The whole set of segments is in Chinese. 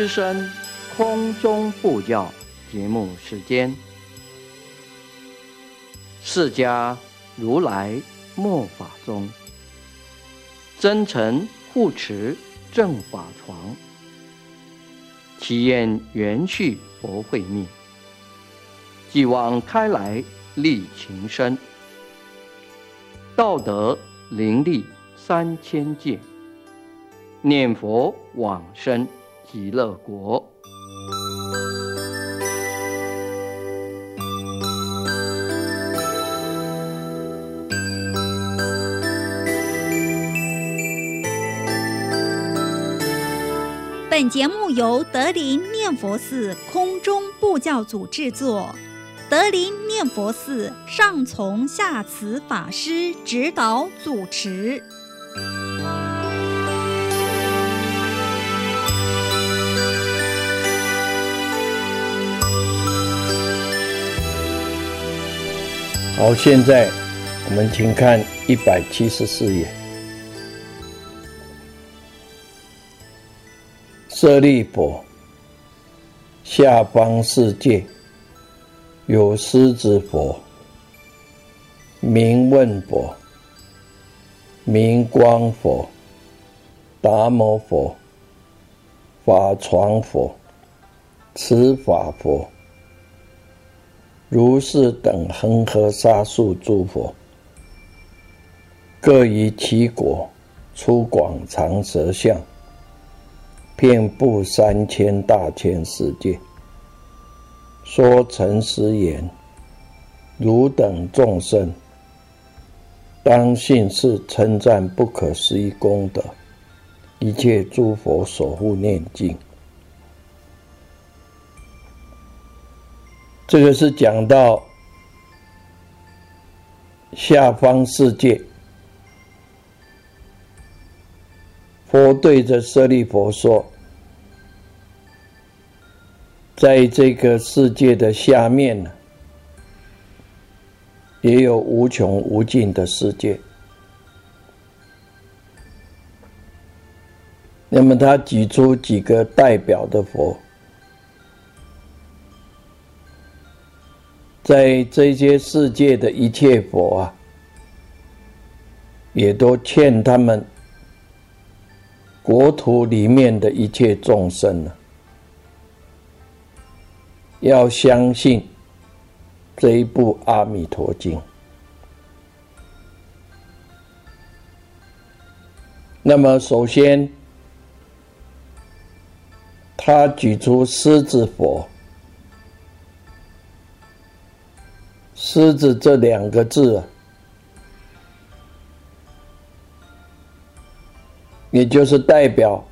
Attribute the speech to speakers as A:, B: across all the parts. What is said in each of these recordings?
A: 德林之声空中布教节目时间，释迦如来末法中，真诚护持正法床，祈愿元续佛慧命，继往开来立情深，道德灵力三千界。念佛往生极乐国。
B: 本节目由德林念佛寺空中布教组制作，德林念佛寺上从下慈法师指导主持。
C: 好，现在我们请看一百七十四页。舍利佛，下方世界有狮子佛、明问佛、明光佛、达摩佛、法床佛、持法佛。如是等恒河沙数诸佛，各于其国出广长舌相，遍布三千大千世界，说诚实言：汝等众生，当信是称赞不可思议功德，一切诸佛守护念经。这个是讲到下方世界，佛对着舍利佛说：“在这个世界的下面呢，也有无穷无尽的世界。那么他举出几个代表的佛。”在这些世界的一切佛啊，也都劝他们国土里面的一切众生呢，要相信这一部《阿弥陀经》。那么，首先他举出狮子佛。狮子这两个字啊，也就是代表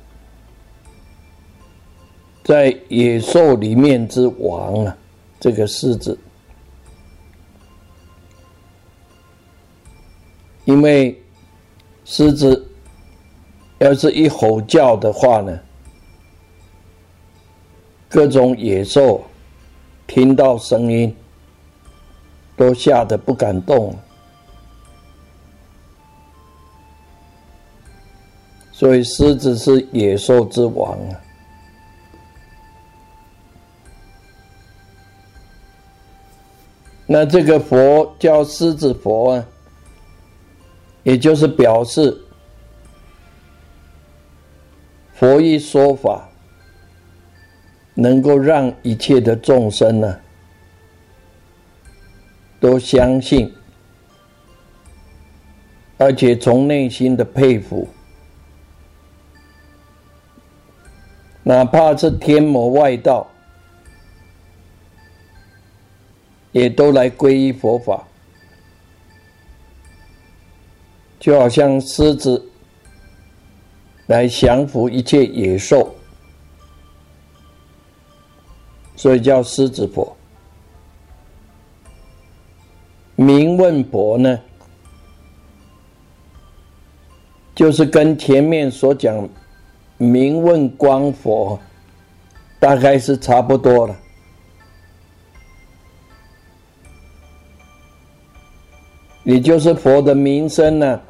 C: 在野兽里面之王啊，这个狮子，因为狮子要是一吼叫的话呢，各种野兽听到声音。都吓得不敢动，所以狮子是野兽之王啊。那这个佛叫狮子佛啊，也就是表示佛一说法，能够让一切的众生呢。都相信，而且从内心的佩服，哪怕是天魔外道，也都来皈依佛法，就好像狮子来降服一切野兽，所以叫狮子佛。明问佛呢，就是跟前面所讲明问光佛，大概是差不多了。也就是佛的名声呢，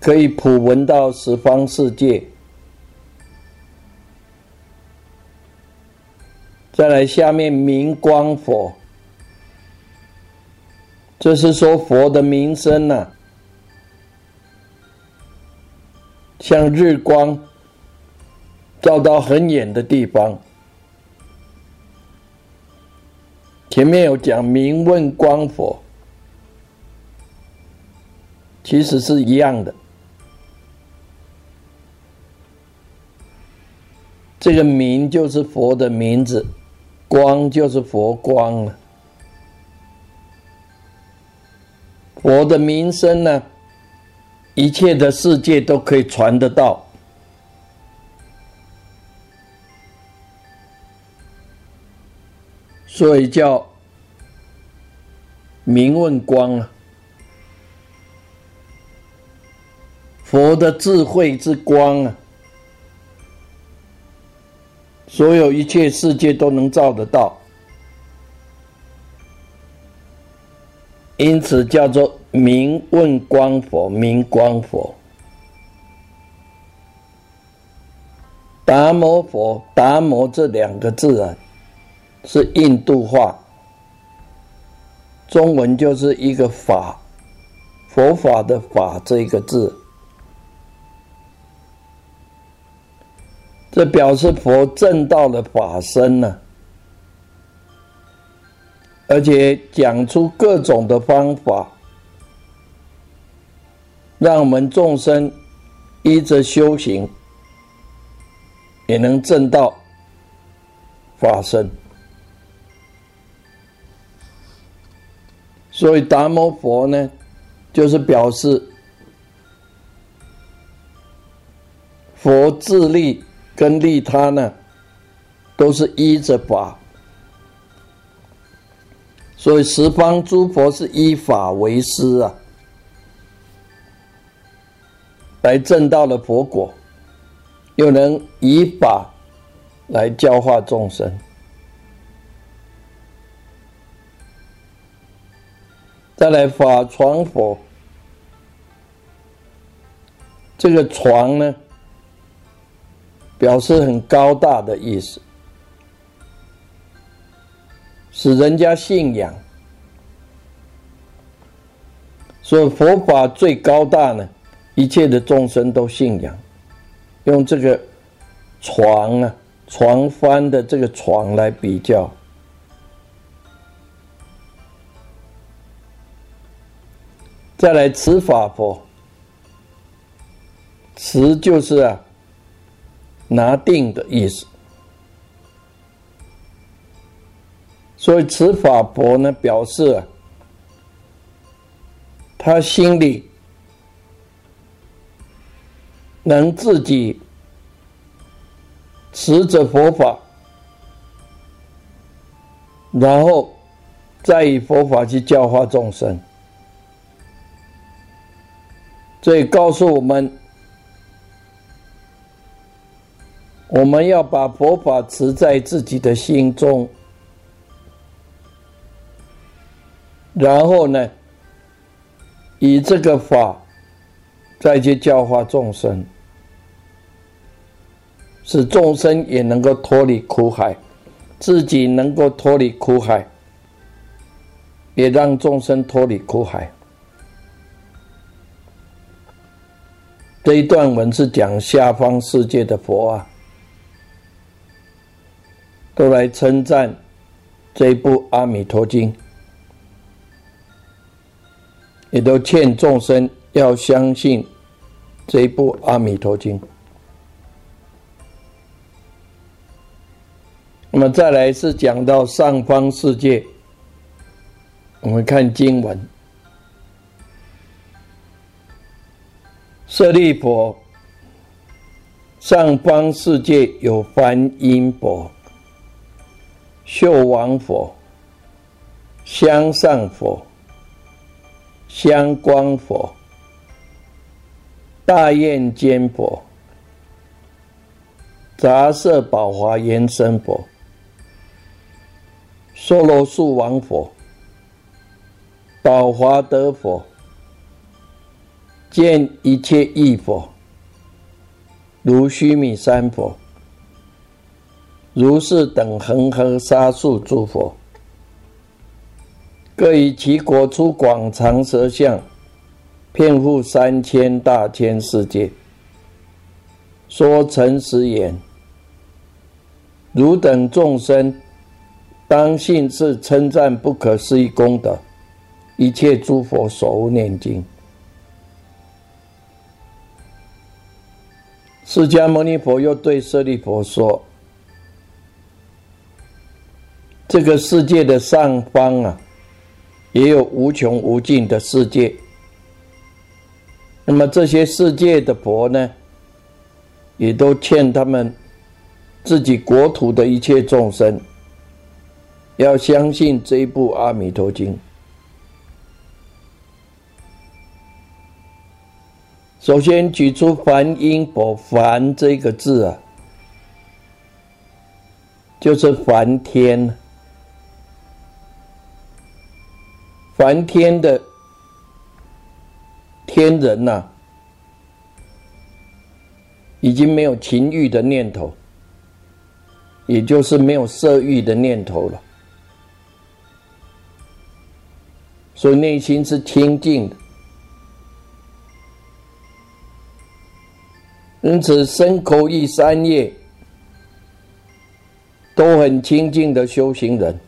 C: 可以普闻到十方世界。再来下面明光佛，这是说佛的名声呐，像日光照到很远的地方。前面有讲明问光佛，其实是一样的。这个名就是佛的名字。光就是佛光了，佛的名声呢，一切的世界都可以传得到，所以叫明问光啊，佛的智慧之光啊。所有一切世界都能照得到，因此叫做明问光佛、明光佛、达摩佛。达摩这两个字啊，是印度话，中文就是一个法，佛法的法这个字。这表示佛正道的法身呢，而且讲出各种的方法，让我们众生依着修行，也能证到法身。所以达摩佛呢，就是表示佛自立。跟利他呢，都是依着法，所以十方诸佛是依法为师啊，来证到了佛果，又能以法来教化众生。再来法传佛，这个床呢？表示很高大的意思，使人家信仰。所以佛法最高大呢，一切的众生都信仰。用这个床啊，床翻的这个床来比较，再来持法佛，持就是啊。拿定的意思，所以持法佛呢表示啊，他心里能自己持着佛法，然后再以佛法去教化众生，这以告诉我们。我们要把佛法持在自己的心中，然后呢，以这个法再去教化众生，使众生也能够脱离苦海，自己能够脱离苦海，也让众生脱离苦海。这一段文是讲下方世界的佛啊。都来称赞这一部《阿弥陀经》，也都劝众生要相信这一部《阿弥陀经》。那么再来是讲到上方世界，我们看经文：舍利佛，上方世界有梵音佛。秀王佛、香上佛、香光佛、大焰坚佛、杂色宝华延伸佛、娑罗树王佛、宝华德佛、见一切异佛，如须弥山佛、如是等恒河沙数诸佛，各以其国出广长舌相，遍覆三千大千世界，说诚实言：汝等众生，当信是称赞不可思议功德，一切诸佛所念经。释迦牟尼佛又对舍利佛说：“这个世界的上方啊，也有无穷无尽的世界。那么这些世界的佛呢，也都欠他们自己国土的一切众生，要相信这部《阿弥陀经》。”首先举出“梵音佛”，“梵”这个字啊，就是梵天。梵天的天人呐，已经没有情欲的念头，也就是没有色欲的念头了，所以内心是清净的。因此，身口意三业都很清净的修行人，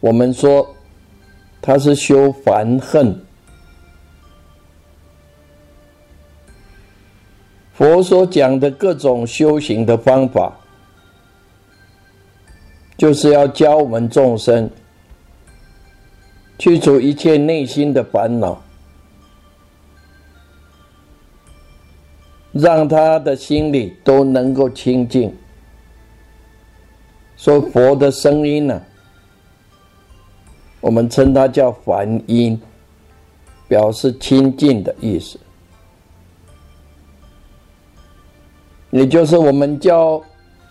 C: 我们说他是修烦恨。佛所讲的各种修行的方法，就是要教我们众生去除一切内心的烦恼。让他的心里都能够清净。说佛的声音呢，我们称它叫梵音，表示清净的意思。也就是我们教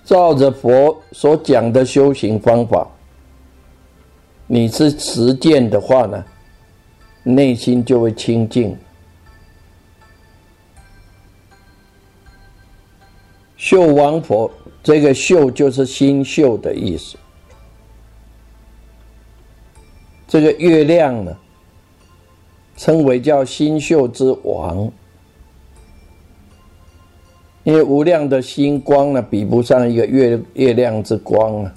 C: 照着佛所讲的修行方法，你是实践的话呢，内心就会清净。秀王佛，这个“秀”就是心秀的意思。这个月亮呢，称为叫星宿之王，因为无量的星光呢，比不上一个月月亮之光啊，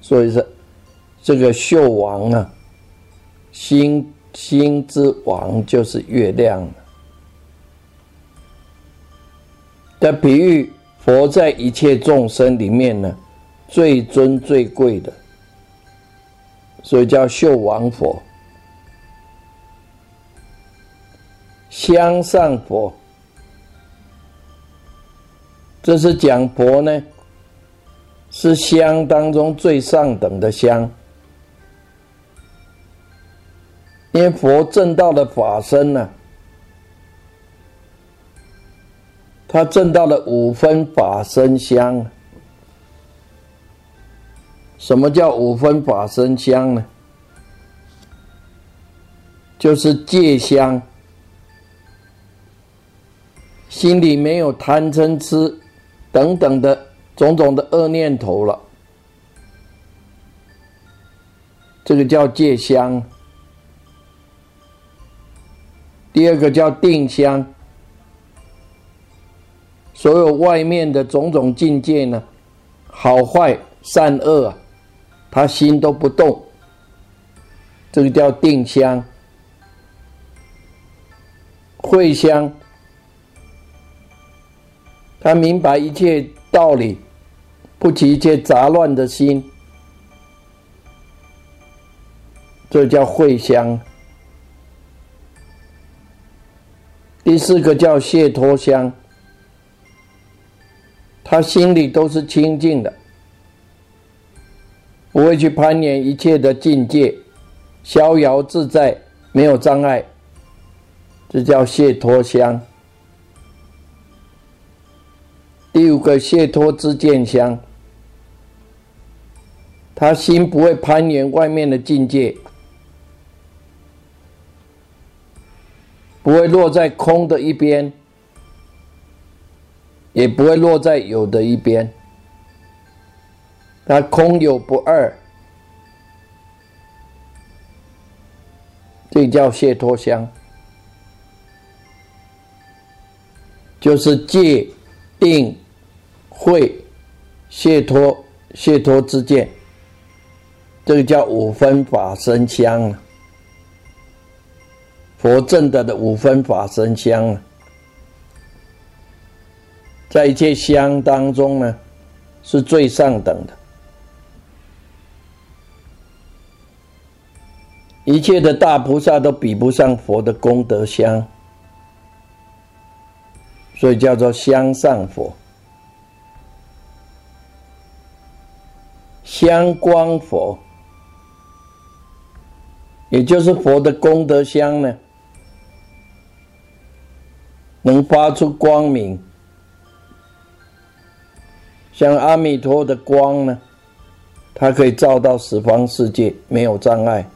C: 所以说这个秀王啊，星星之王就是月亮的比喻。佛在一切众生里面呢，最尊最贵的，所以叫秀王佛、香上佛。这是讲佛呢，是香当中最上等的香，因为佛正道的法身呢。他证到了五分法身香。什么叫五分法身香呢？就是戒香，心里没有贪嗔痴等等的种种的恶念头了，这个叫戒香。第二个叫定香。所有外面的种种境界呢，好坏善恶啊，他心都不动，这个叫定香。慧香，他明白一切道理，不起一切杂乱的心，这叫慧香。第四个叫解脱香。他心里都是清净的，不会去攀岩一切的境界，逍遥自在，没有障碍，这叫解脱香。第五个解脱之见香，他心不会攀岩外面的境界，不会落在空的一边，也不会落在有的一边。它空有不二，这叫解脱相，就是戒、定、慧、解脱、解脱之见。这个叫五分法身相，佛正德的五分法身相，在一切相当中呢，是最上等的。一切的大菩萨都比不上佛的功德香，所以叫做香上佛、香光佛。也就是佛的功德香呢，能发出光明，像阿弥陀的光呢，它可以照到十方世界，没有障碍，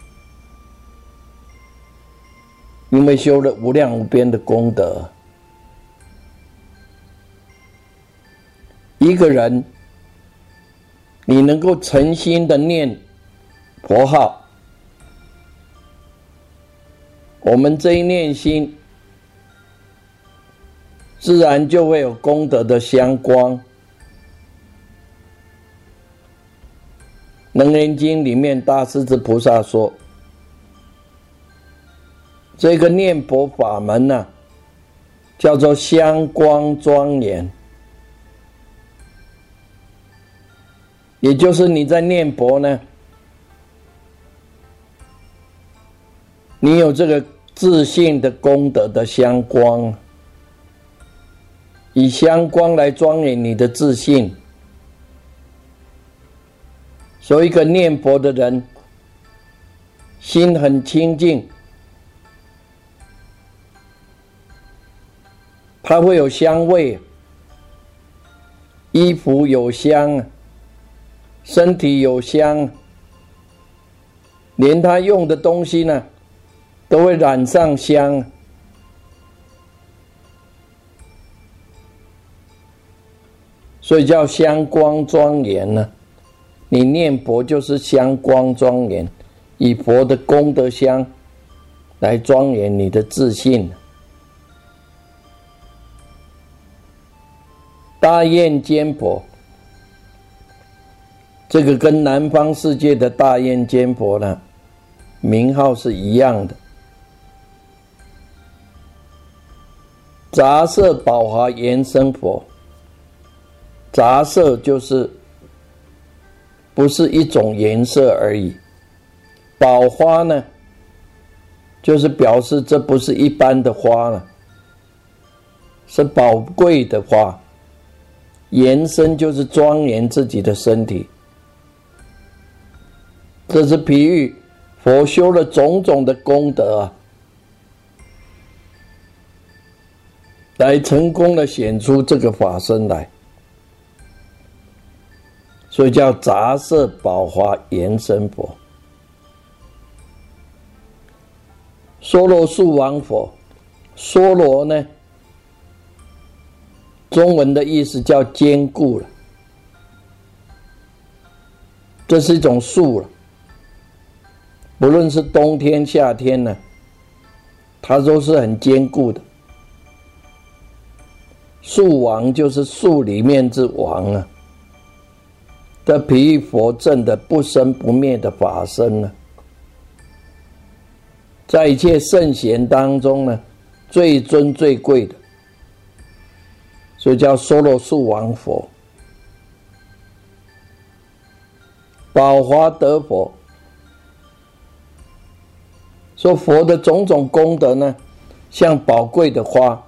C: 因为修了无量无边的功德。一个人，你能够诚心的念佛号。我们这一念心，自然就会有功德的相光。《楞严经》里面，大势至菩萨说：“这个念佛法门呢，叫做香光庄严，也就是你在念佛呢，你有这个。”自信的功德的香光，以香光来庄严你的自信。所以，一个念佛的人，心很清净，他会有香味，衣服有香，身体有香，连他用的东西呢。都会染上香，所以叫香光庄严呢。你念佛就是香光庄严，以佛的功德香来庄严你的自信。大雁坚佛，这个跟南方世界的大雁坚佛呢，名号是一样的。杂色宝华延生佛，杂色就是不是一种颜色而已。宝花呢，就是表示这不是一般的花了，是宝贵的花。延伸就是庄严自己的身体，这是比喻佛修了种种的功德啊。来成功的显出这个法身来，所以叫杂色宝华延伸佛，梭罗树王佛，梭罗呢，中文的意思叫坚固了，这是一种树了，不论是冬天夏天呢，它都是很坚固的。树王就是树里面之王啊，的皮佛正的不生不灭的法身呢，在一切圣贤当中呢，最尊最贵的，所以叫梭罗树王佛，宝华德佛，说佛的种种功德呢，像宝贵的花。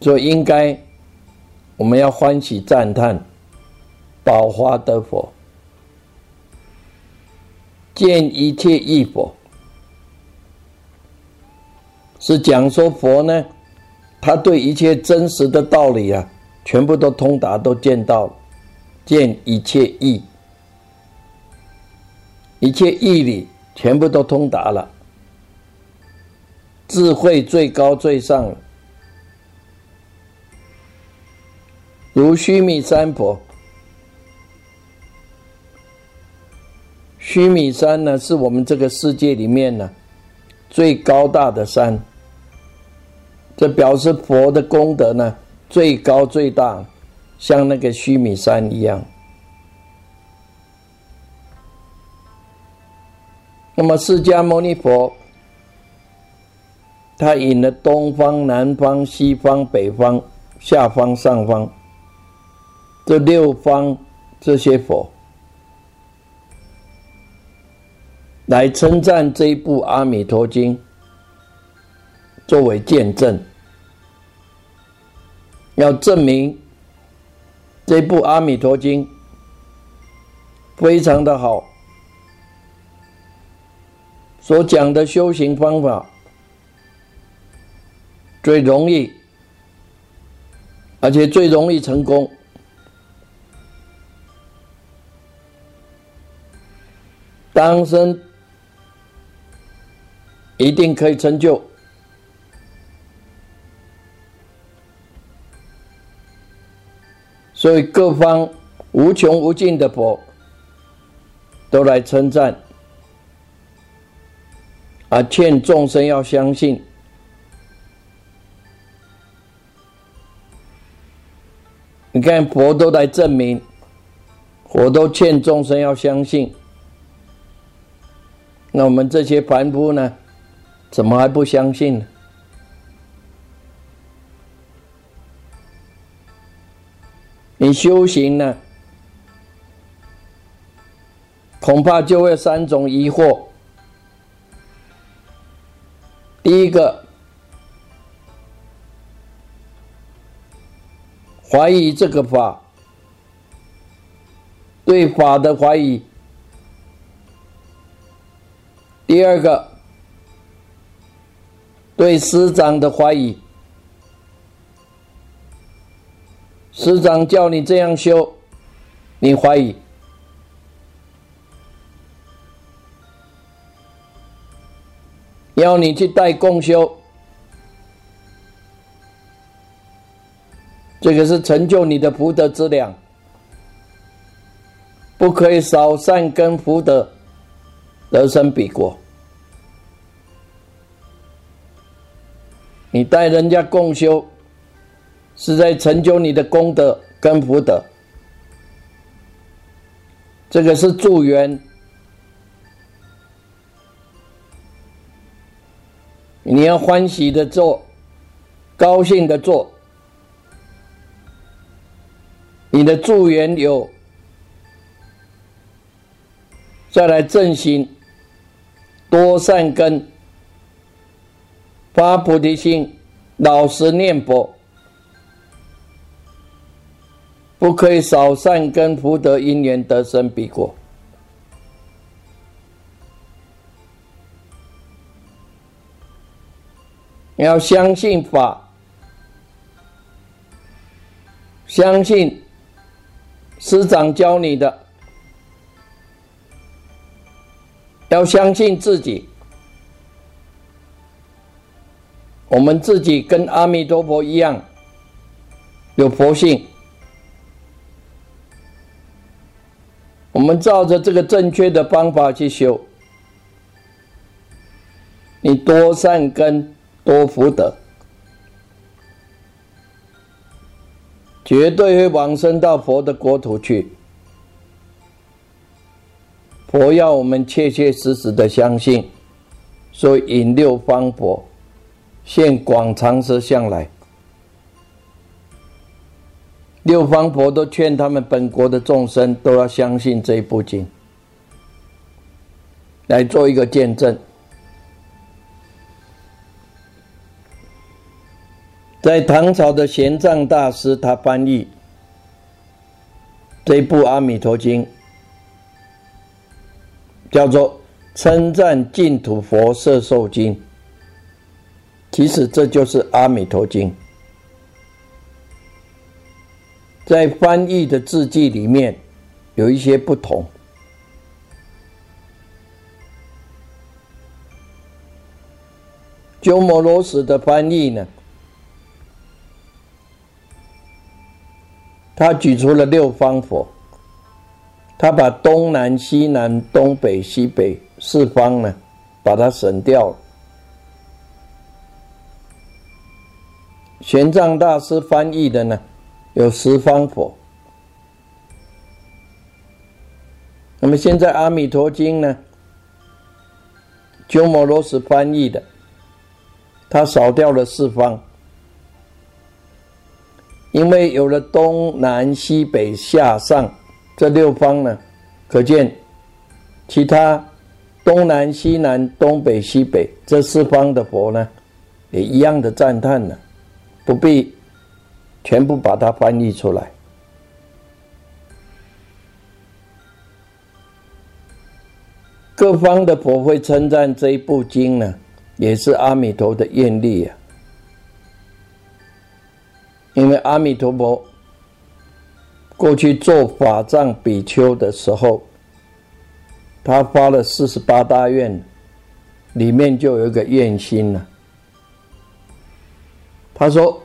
C: 所以应该，我们要欢喜赞叹，宝华德佛，见一切义佛，是讲说佛呢，他对一切真实的道理啊，全部都通达，都见到，见一切义，一切义理全部都通达了，智慧最高最上了。如须弥山佛，须弥山呢，是我们这个世界里面呢最高大的山。这表示佛的功德呢最高最大，像那个须弥山一样。那么释迦牟尼佛，他引了东方、南方、西方、北方、下方、上方这六方这些佛，来称赞这一部《阿弥陀经》，作为见证。要证明这部《阿弥陀经》非常的好，所讲的修行方法最容易，而且最容易成功，当生一定可以成就。所以各方无穷无尽的佛都来称赞，啊，劝众生要相信。你看佛都来证明，佛都劝众生要相信。那我们这些凡夫呢，怎么还不相信呢？你修行呢，恐怕就会三种疑惑。第一个，怀疑这个法，对法的怀疑；第二个，对师长的怀疑。师长叫你这样修，你怀疑；要你去带共修，这个是成就你的福德之量，不可以少善根福德，得生彼国。你带人家共修。是在成就你的功德跟福德，这个是助缘。你要欢喜的做，高兴的做，你的助缘有，再来正心，多善根，发菩提心，老实念佛。不可以少善根福德因缘得生彼国。你要相信法，相信师长教你的，要相信自己。我们自己跟阿弥陀佛一样，有佛性。我们照着这个正确的方法去修，你多善根多福德，绝对会往生到佛的国土去。佛要我们切切实实的相信，所以引六方佛现广长舌相来。六方佛都劝他们本国的众生都要相信这一部经，来做一个见证。在唐朝的玄奘大师，他翻译这部《阿弥陀经》，叫做《称赞净土佛摄受经》，其实这就是《阿弥陀经》。在翻译的字迹里面有一些不同。鸠摩罗什的翻译呢，他举出了六方佛，他把东南西南东北西北四方呢，把它省掉了。玄奘大师翻译的呢，有十方佛。那么现在《阿弥陀经》呢，鸠摩罗什翻译的，他少掉了四方，因为有了东南西北下上这六方呢，可见其他东南西南东北西北这四方的佛呢，也一样的赞叹呢。不必全部把它翻译出来。各方的佛会称赞这一部经呢，也是阿弥陀的愿力啊。因为阿弥陀佛过去做法藏比丘的时候，他发了四十八大愿，里面就有一个愿心呢。他说：“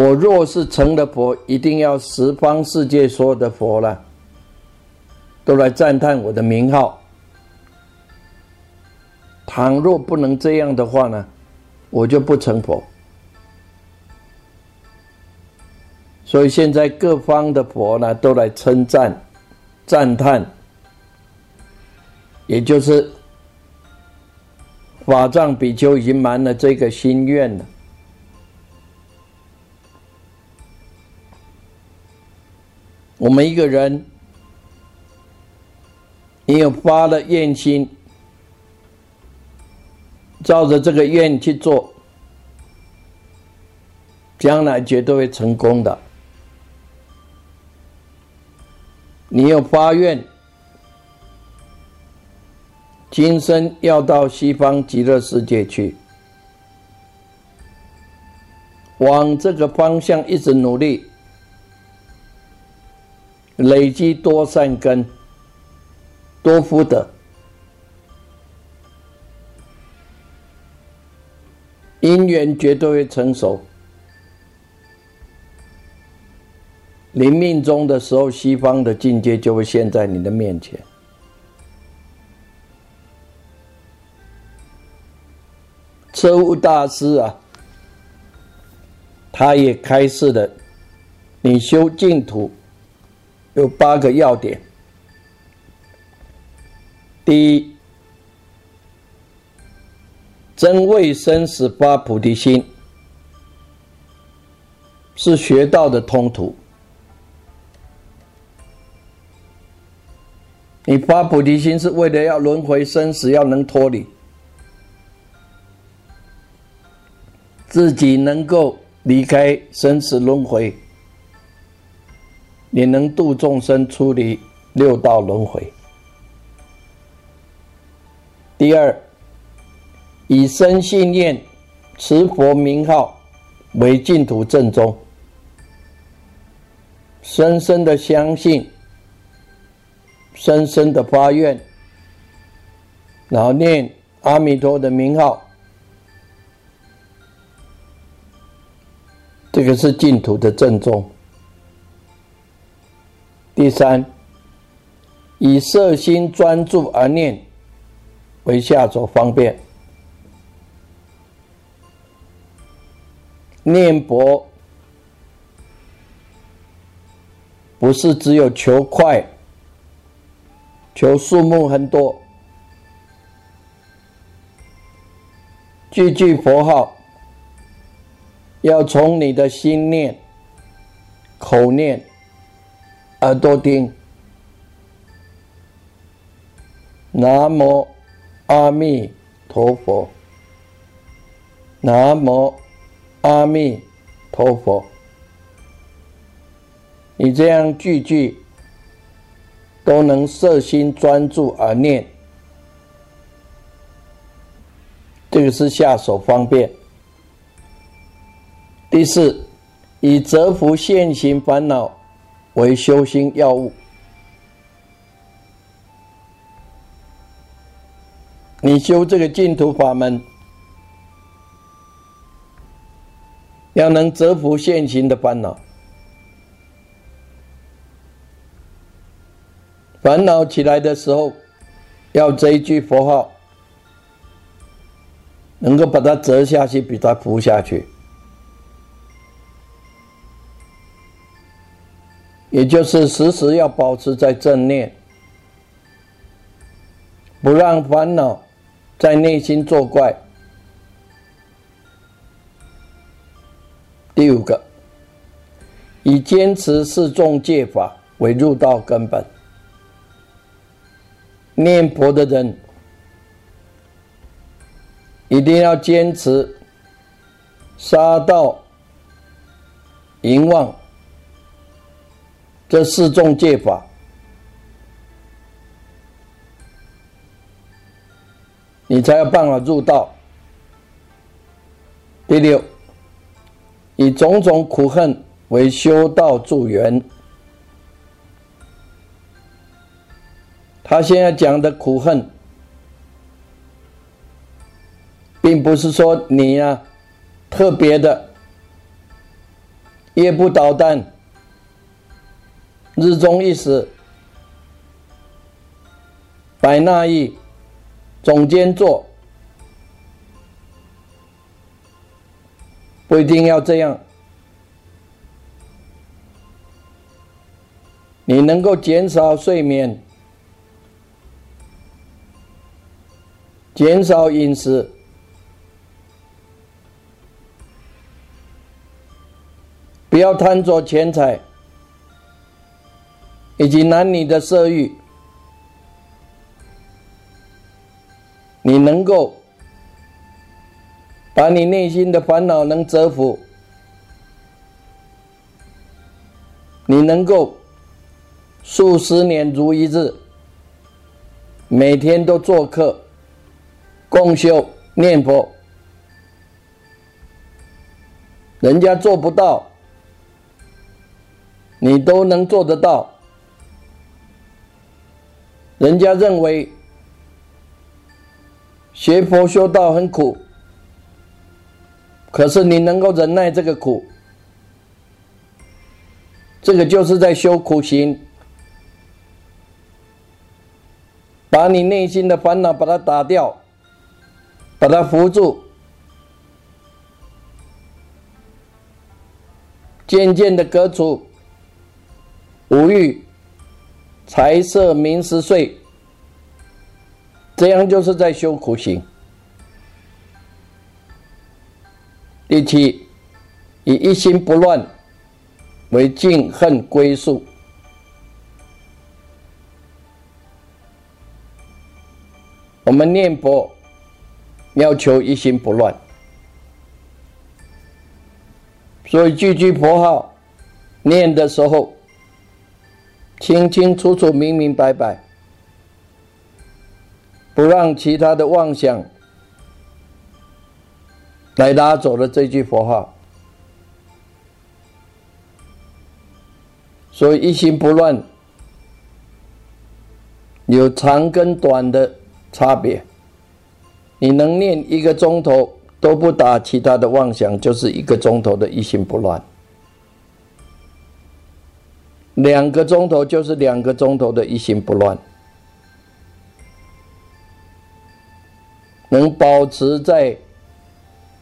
C: 我若是成了佛，一定要十方世界所有的佛了，都来赞叹我的名号。倘若不能这样的话呢，我就不成佛。所以现在各方的佛呢，都来称赞、赞叹，也就是法藏比丘已经满了这个心愿了。”我们一个人，你有发了愿心，照着这个愿去做，将来绝对会成功的。你有发愿，今生要到西方极乐世界去，往这个方向一直努力。累积多善根，多福德，因缘绝对会成熟。临命终的时候，西方的境界就会现在你的面前。车务大师啊，他也开示了，你修净土。有八个要点。第一，真为生死发菩提心，是学道的通途。你发菩提心是为了要轮回生死，要能脱离，自己能够离开生死轮回。你能度众生出离六道轮回。第二，以身信念持佛名号为净土正宗，深深的相信，深深的发愿，然后念阿弥陀的名号，这个是净土的正宗。第三，以色心专注而念为下手方便。念佛不是只有求快、求数目很多，句句佛号要从你的心念、口念。耳朵听，南无阿弥陀佛，南无阿弥陀佛。你这样句句都能摄心专注而念，这个是下手方便。第四，以折伏现行烦恼。为修心要务，你修这个净土法门，要能折服现行的烦恼。烦恼起来的时候，要这一句佛号，能够把它折下去，比它服下去。也就是时时要保持在正念，不让烦恼在内心作怪。第五个，以坚持四众戒法为入道根本。念佛的人一定要坚持杀道、淫妄。这四种戒法，你才有办法入道。第六，以种种苦恨为修道助缘。他现在讲的苦恨，并不是说你呀特别的夜不捣蛋。日中一时，百纳意，总监做，不一定要这样。你能够减少睡眠，减少饮食，不要贪着钱财。以及男女的色欲，你能够把你内心的烦恼能折服，你能够数十年如一日，每天都做客共修念佛，人家做不到，你都能做得到。人家认为学佛修道很苦，可是你能够忍耐这个苦，这个就是在修苦行，把你内心的烦恼把它打掉，把它扶住，渐渐的割除无欲。财色名食睡，这样就是在修苦行。第七，以一心不乱为敬恨归宿。我们念佛要求一心不乱，所以句句佛号念的时候。清清楚楚、明明白白，不让其他的妄想来拉走了这句佛号。所以一心不乱，有长跟短的差别。你能念一个钟头都不打其他的妄想，就是一个钟头的一心不乱。两个钟头就是两个钟头的一心不乱，能保持在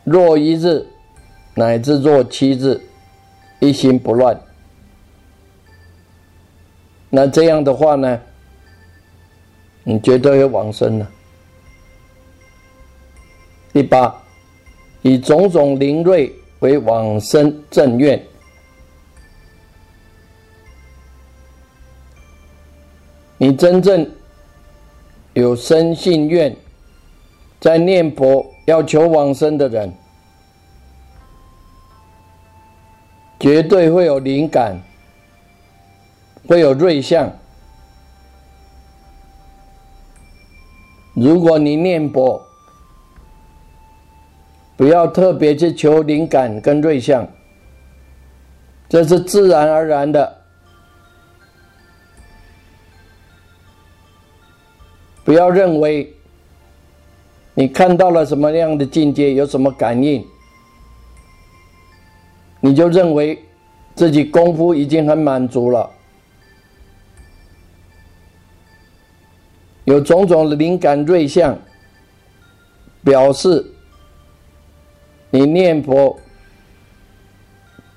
C: 若一日乃至若七日一心不乱，那这样的话呢，你绝对会往生了。第八，以种种灵锐为往生正愿。你真正有生信愿，在念佛要求往生的人，绝对会有灵感，会有瑞相。如果你念佛，不要特别去求灵感跟瑞相，这是自然而然的。不要认为你看到了什么样的境界，有什么感应，你就认为自己功夫已经很满足了，有种种灵感瑞相，表示你念佛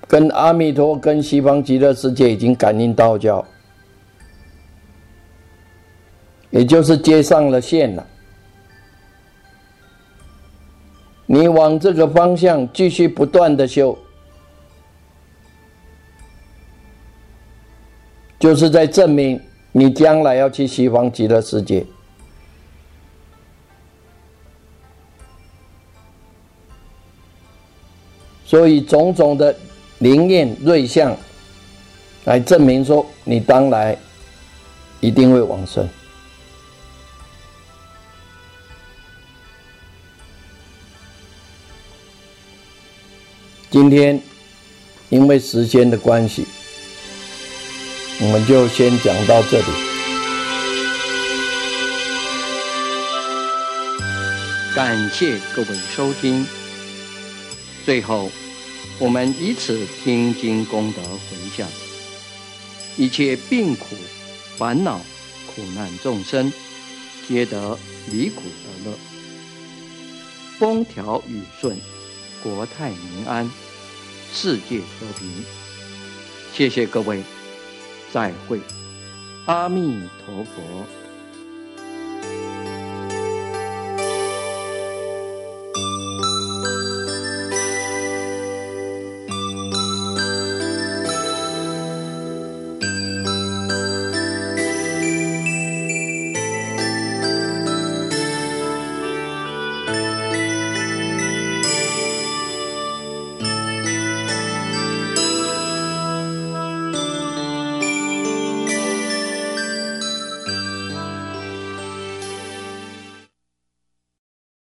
C: 跟阿弥陀、跟西方极乐世界已经感应道交，也就是接上了线了。你往这个方向继续不断的修，就是在证明你将来要去西方极乐世界。所以种种的灵验瑞相，来证明说你当来一定会往生。今天因为时间的关系，我们就先讲到这里。
A: 感谢各位收听。最后，我们以此听经功德回向，一切病苦、烦恼、苦难众生，皆得离苦得乐，风调雨顺。国泰民安，世界和平。谢谢各位，再会，阿弥陀佛。